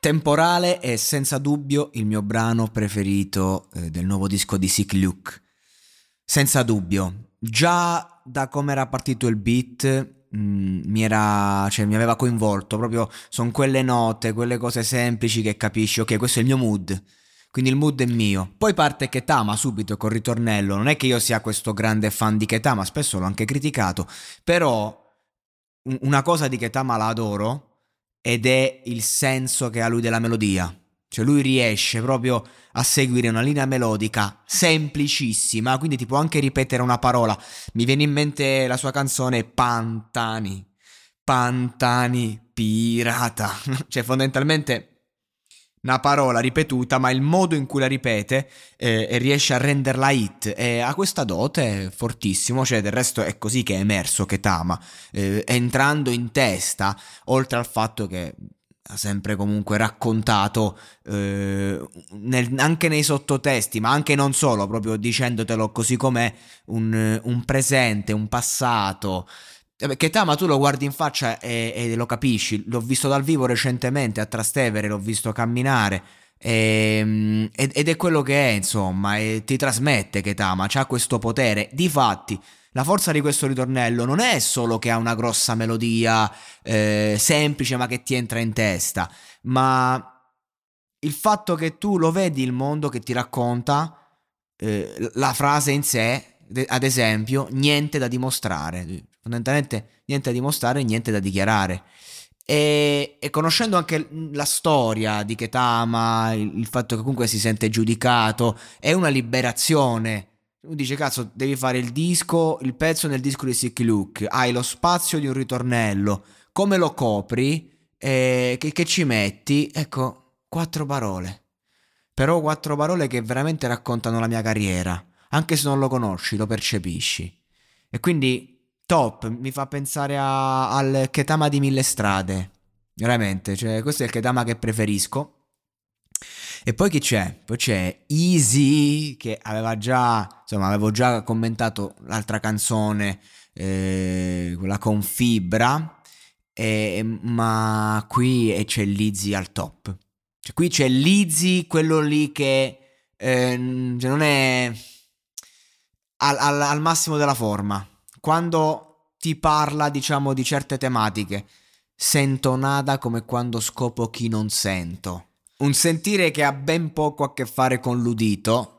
Temporale è senza dubbio il mio brano preferito eh, del nuovo disco di Sick Luke. Senza dubbio. Già da come era partito il beat mh, mm, mi, era, cioè, mi aveva coinvolto. Proprio sono quelle note, quelle cose semplici che capisci. Ok, questo è il mio mood. Quindi il mood è mio. Poi parte Ketama subito col ritornello. Non è che io sia questo grande fan di Ketama, spesso l'ho anche criticato. Però una cosa di Ketama la adoro ed è il senso che ha lui della melodia. Cioè lui riesce proprio a seguire una linea melodica semplicissima, quindi ti può anche ripetere una parola. Mi viene in mente la sua canzone Pantani. Pantani pirata. cioè fondamentalmente una parola ripetuta, ma il modo in cui la ripete eh, riesce a renderla hit. E ha questa dote fortissimo, cioè del resto è così che è emerso Ketama, eh, entrando in testa, oltre al fatto che ha sempre comunque raccontato eh, nel, anche nei sottotesti, ma anche non solo, proprio dicendotelo così com'è, un, un presente, un passato, che Tama tu lo guardi in faccia e, e, lo capisci. L'ho visto dal vivo recentemente a Trastevere, l'ho visto camminare. E, ed è quello che è, insomma, e ti trasmette che Tama ha questo potere. Difatti, la forza di questo ritornello non è solo che ha una grossa melodia eh, semplice ma che ti entra in testa, ma il fatto che tu lo vedi il mondo che ti racconta, eh, la frase in sé, ad esempio, niente da dimostrare fondamentalmente niente da dimostrare, niente da dichiarare. E, e, conoscendo anche la storia di Ketama, il, il, fatto che comunque si sente giudicato, è una liberazione. Uno dice, cazzo, devi fare il disco, il pezzo nel disco di Sick Luke, hai lo spazio di un ritornello, come lo copri, eh, che, che ci metti? Ecco, quattro parole. Però quattro parole che veramente raccontano la mia carriera. Anche se non lo conosci, lo percepisci. E quindi top, mi fa pensare a, al Ketama di Mille Strade. Veramente, cioè, questo è il Ketama che preferisco. E poi chi c'è? Poi c'è Easy che aveva già, insomma, avevo già commentato l'altra canzone, eh, quella con Fibra, eh, ma qui c'è Lizzy al top. Cioè, qui c'è Lizzy, quello lì che eh, cioè non è al, al, al massimo della forma quando ti parla, diciamo, di certe tematiche, sento nada come quando scopo chi non sento. Un sentire che ha ben poco a che fare con l'udito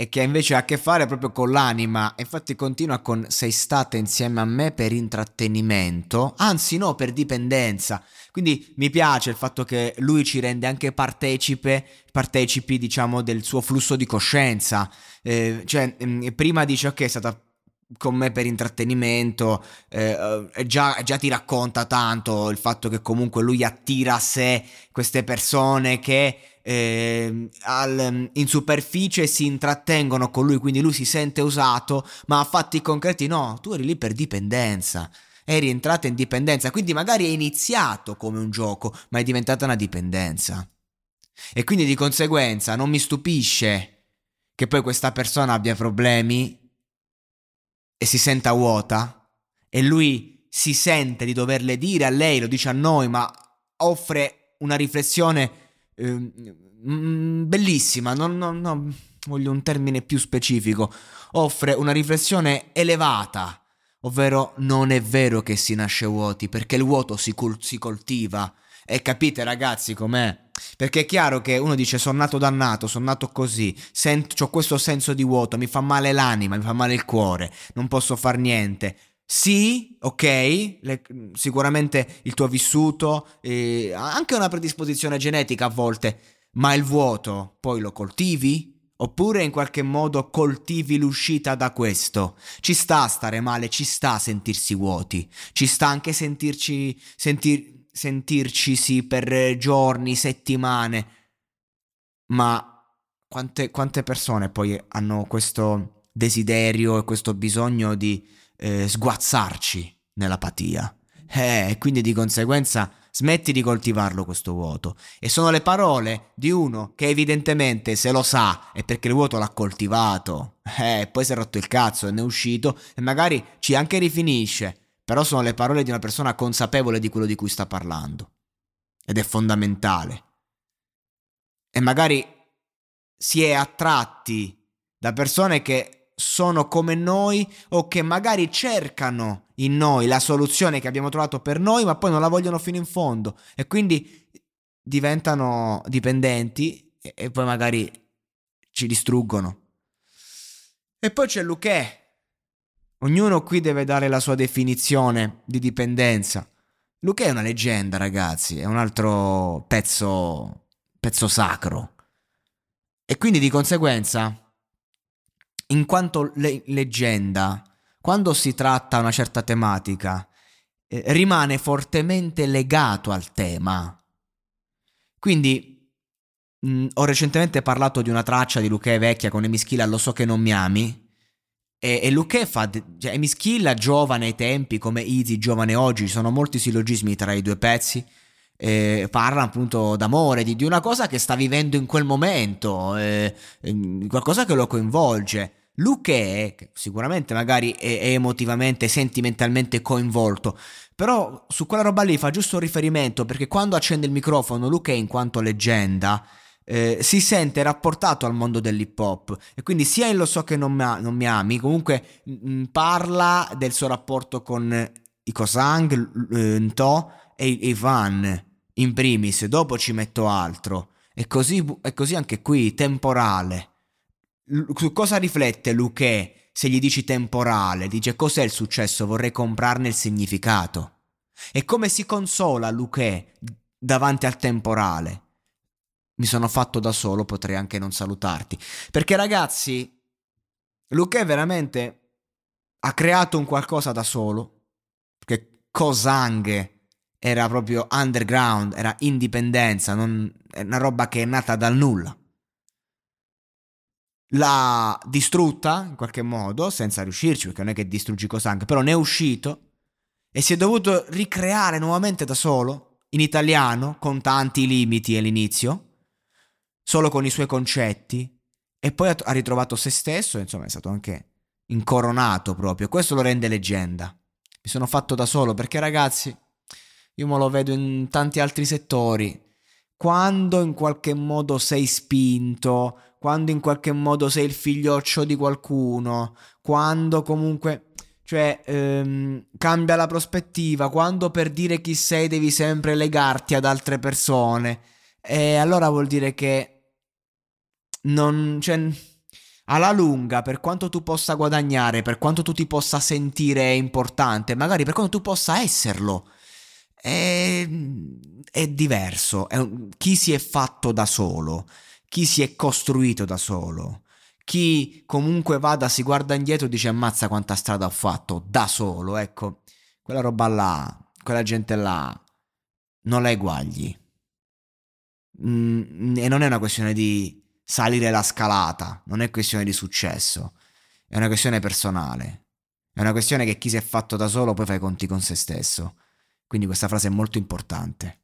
e che invece ha a che fare proprio con l'anima. Infatti continua con sei stata insieme a me per intrattenimento, anzi no, per dipendenza. Quindi mi piace il fatto che lui ci rende anche partecipe, partecipi, diciamo, del suo flusso di coscienza. Eh, cioè, mm, prima dice ok, è stata con me per intrattenimento, eh, eh, già, già, ti racconta tanto il fatto che comunque lui attira a sé queste persone che eh, al, in superficie si intrattengono con lui, quindi lui si sente usato, ma a fatti concreti no, tu eri lì per dipendenza. Eri entrata in dipendenza, quindi magari è iniziato come un gioco, ma è diventata una dipendenza. E quindi di conseguenza non mi stupisce che poi questa persona abbia problemi e si senta vuota, e lui si sente di doverle dire a lei, lo dice a noi, ma offre una riflessione eh, bellissima, non, non, non, voglio un termine più specifico, offre una riflessione elevata, ovvero non è vero che si nasce vuoti, perché il vuoto si, col- si coltiva. E capite ragazzi com'è? Perché è chiaro che uno dice sono nato dannato, sono nato così, sento, ho questo senso di vuoto, mi fa male l'anima, mi fa male il cuore, non posso far niente. Sì, ok, le, sicuramente il tuo vissuto, eh, anche una predisposizione genetica a volte, ma il vuoto poi lo coltivi? Oppure in qualche modo coltivi l'uscita da questo? Ci sta stare male, ci sta sentirsi vuoti, ci sta anche sentirci, sentir, sentircisi per giorni, settimane, ma quante, quante persone poi hanno questo desiderio e questo bisogno di eh, sguazzarci nell'apatia. Eh, quindi di conseguenza smetti di coltivarlo questo vuoto. E sono le parole di uno che evidentemente se lo sa è perché il vuoto l'ha coltivato. Eh, poi si è rotto il cazzo e ne è uscito e magari ci anche rifinisce. Però sono le parole di una persona consapevole di quello di cui sta parlando. Ed è fondamentale. E magari si è attratti da persone che sono come noi o che magari cercano in noi la soluzione che abbiamo trovato per noi, ma poi non la vogliono fino in fondo e quindi diventano dipendenti e, poi magari ci distruggono. E poi c'è Luque. Ognuno qui deve dare la sua definizione di dipendenza. Luque è una leggenda, ragazzi, è un altro pezzo, pezzo sacro. E quindi di conseguenza in quanto le- leggenda, quando si tratta una certa tematica, eh, rimane fortemente legato al tema. Quindi mh, mm, ho recentemente parlato di una traccia di Luque vecchia con Emischilla, lo so che non mi ami. E, e Luque fa. Cioè, Emischilla, giovane ai tempi, come Easy, giovane oggi, ci sono molti sillogismi tra i due pezzi. Eh, parla appunto d'amore, di, di, una cosa che sta vivendo in quel momento, eh, qualcosa che lo coinvolge. Luque che sicuramente magari è, è emotivamente, sentimentalmente coinvolto, però su quella roba lì fa giusto un riferimento perché quando accende il microfono Luque in quanto leggenda eh, si sente rapportato al mondo dell'hip hop e quindi sia in Lo so che non mi, non mi ami, comunque mh, parla del suo rapporto con i Kosang, eh, Nto e Ivan in primis, dopo ci metto altro. E così, e così anche qui, temporale su cosa riflette Luque se gli dici temporale? Dice cos'è il successo? Vorrei comprarne il significato. E come si consola Luque davanti al temporale? Mi sono fatto da solo, potrei anche non salutarti. Perché ragazzi, Luque veramente ha creato un qualcosa da solo. Che Cosang era proprio underground, era indipendenza, non, è una roba che è nata dal nulla l'ha distrutta in qualche modo, senza riuscirci, perché non è che distruggi Cosang, però ne è uscito e si è dovuto ricreare nuovamente da solo, in italiano, con tanti limiti all'inizio, solo con i suoi concetti, e poi ha ritrovato se stesso, insomma è stato anche incoronato proprio, questo lo rende leggenda. Mi sono fatto da solo perché ragazzi, io me lo vedo in tanti altri settori, quando in qualche modo sei spinto, quando in qualche modo sei il figlioccio di qualcuno, quando comunque, cioè, ehm, cambia la prospettiva, quando per dire chi sei devi sempre legarti ad altre persone, e allora vuol dire che non, cioè, alla lunga, per quanto tu possa guadagnare, per quanto tu ti possa sentire importante, magari per quanto tu possa esserlo, è, è diverso. È un, chi si è fatto da solo chi si è costruito da solo, chi comunque vada, si guarda indietro e dice ammazza quanta strada ho fatto da solo, ecco, quella roba là, quella gente là, non la eguagli. Mm, e non è una questione di salire la scalata, non è questione di successo, è una questione personale. È una questione che chi si è fatto da solo poi fa i conti con se stesso. Quindi questa frase è molto importante.